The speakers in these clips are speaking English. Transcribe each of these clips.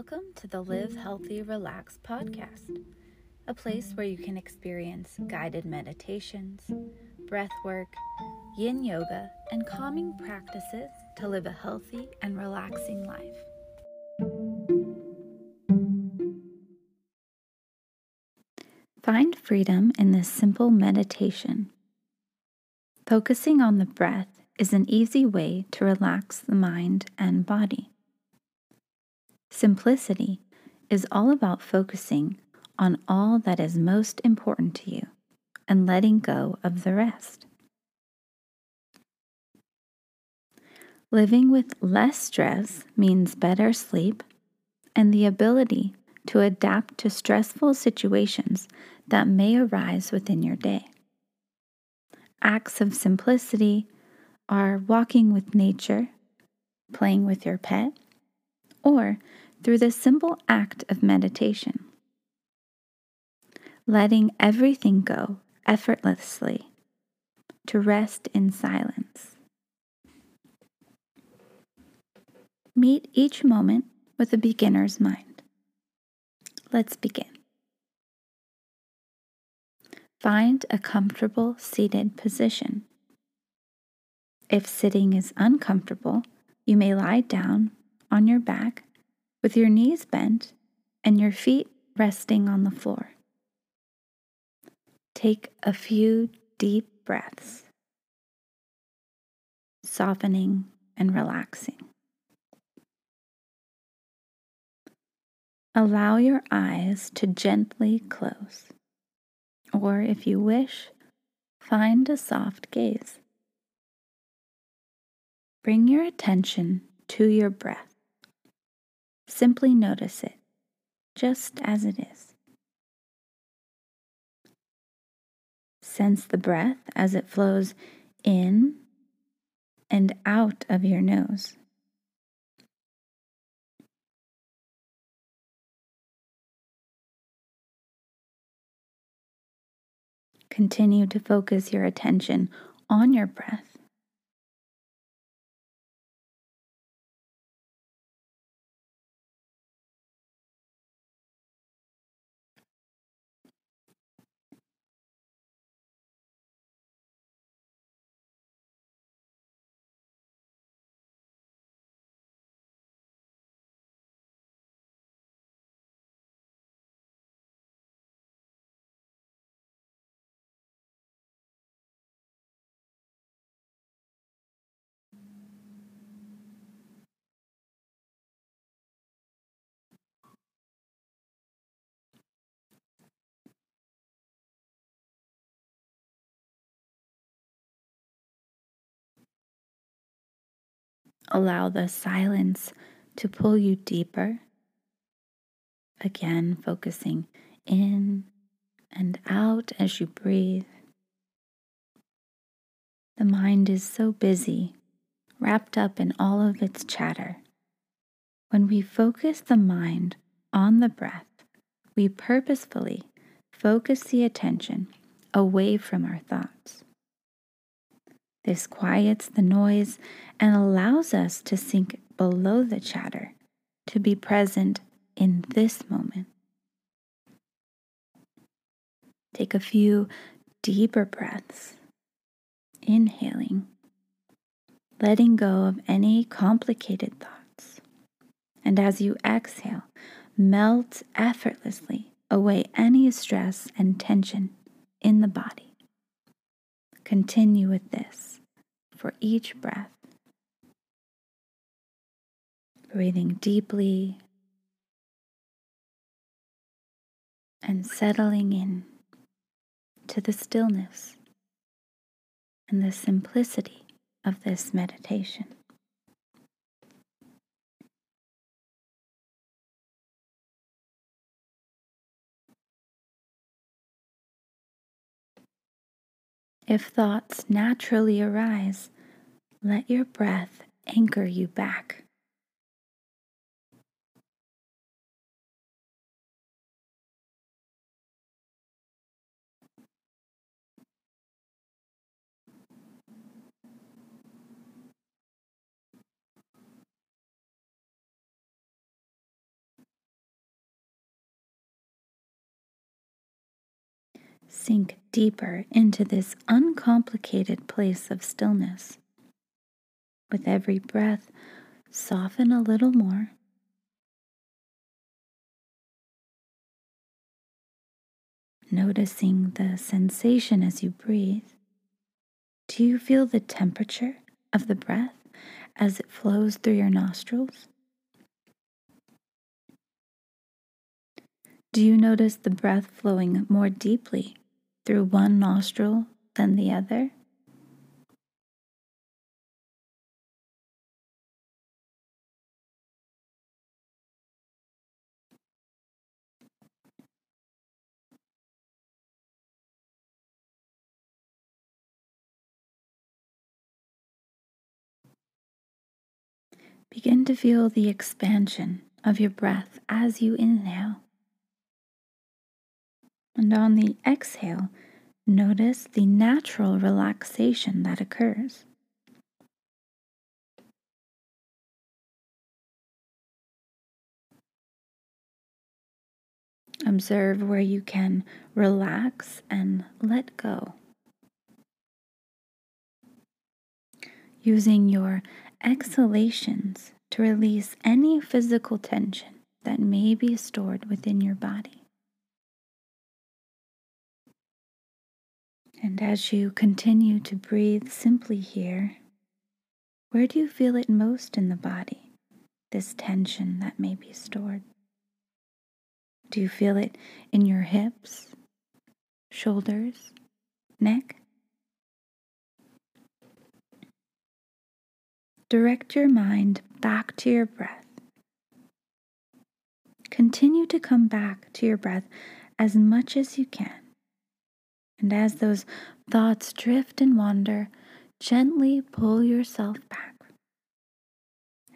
Welcome to the Live Healthy Relax podcast, a place where you can experience guided meditations, breath work, yin yoga, and calming practices to live a healthy and relaxing life. Find freedom in this simple meditation. Focusing on the breath is an easy way to relax the mind and body. Simplicity is all about focusing on all that is most important to you and letting go of the rest. Living with less stress means better sleep and the ability to adapt to stressful situations that may arise within your day. Acts of simplicity are walking with nature, playing with your pet, or through the simple act of meditation. Letting everything go effortlessly to rest in silence. Meet each moment with a beginner's mind. Let's begin. Find a comfortable seated position. If sitting is uncomfortable, you may lie down on your back with your knees bent and your feet resting on the floor. Take a few deep breaths, softening and relaxing. Allow your eyes to gently close, or if you wish, find a soft gaze. Bring your attention to your breath. Simply notice it, just as it is. Sense the breath as it flows in and out of your nose. Continue to focus your attention on your breath Allow the silence to pull you deeper. Again, focusing in and out as you breathe. The mind is so busy, wrapped up in all of its chatter. When we focus the mind on the breath, we purposefully focus the attention away from our thoughts. This quiets the noise and allows us to sink below the chatter, to be present in this moment. Take a few deeper breaths, inhaling, letting go of any complicated thoughts. And as you exhale, melt effortlessly away any stress and tension in the body. Continue with this for each breath. Breathing deeply and settling in to the stillness and the simplicity of this meditation. If thoughts naturally arise, let your breath anchor you back. Sink deeper into this uncomplicated place of stillness. With every breath, soften a little more. Noticing the sensation as you breathe. Do you feel the temperature of the breath as it flows through your nostrils? Do you notice the breath flowing more deeply through one nostril than the other? Begin to feel the expansion of your breath as you inhale. And on the exhale, notice the natural relaxation that occurs. Observe where you can relax and let go. Using your exhalations to release any physical tension that may be stored within your body. And as you continue to breathe simply here, where do you feel it most in the body, this tension that may be stored? Do you feel it in your hips, shoulders, neck? Direct your mind back to your breath. Continue to come back to your breath as much as you can. And as those thoughts drift and wander, gently pull yourself back.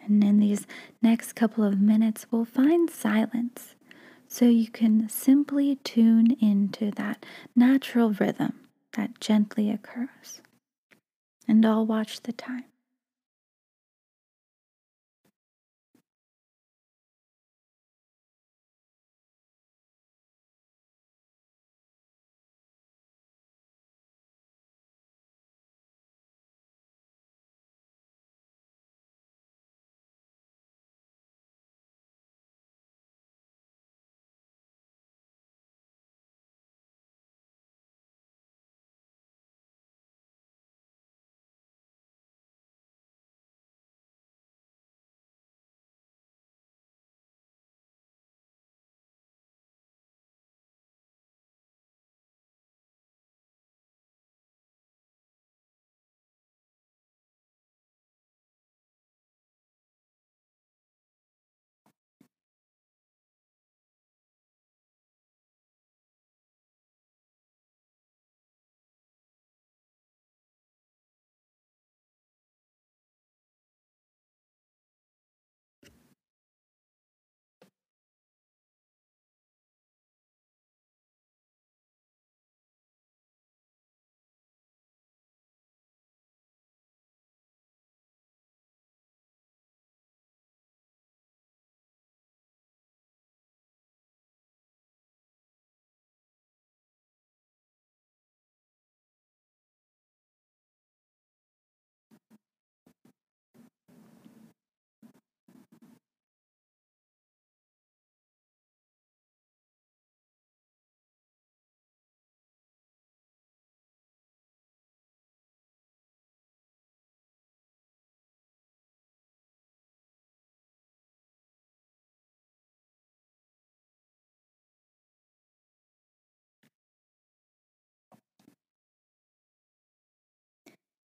And in these next couple of minutes, we'll find silence so you can simply tune into that natural rhythm that gently occurs. And I'll watch the time.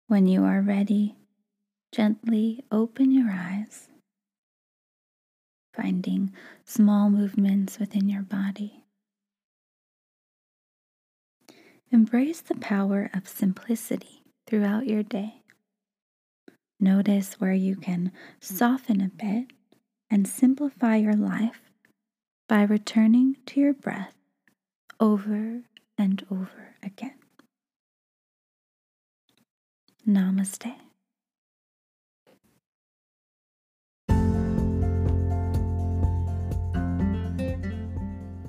When you are ready, gently open your eyes, finding small movements within your body. Embrace the power of simplicity throughout your day. Notice where you can soften a bit and simplify your life by returning to your breath over and over again. Namaste.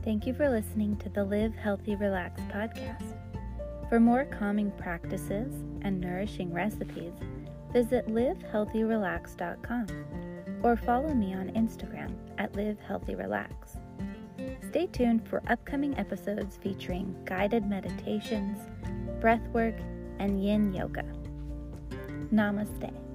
Thank you for listening to the Live Healthy Relax podcast. For more calming practices and nourishing recipes, visit livehealthyrelax.com or follow me on Instagram at livehealthyrelax. Stay tuned for upcoming episodes featuring guided meditations, breathwork, and yin yoga. Namaste.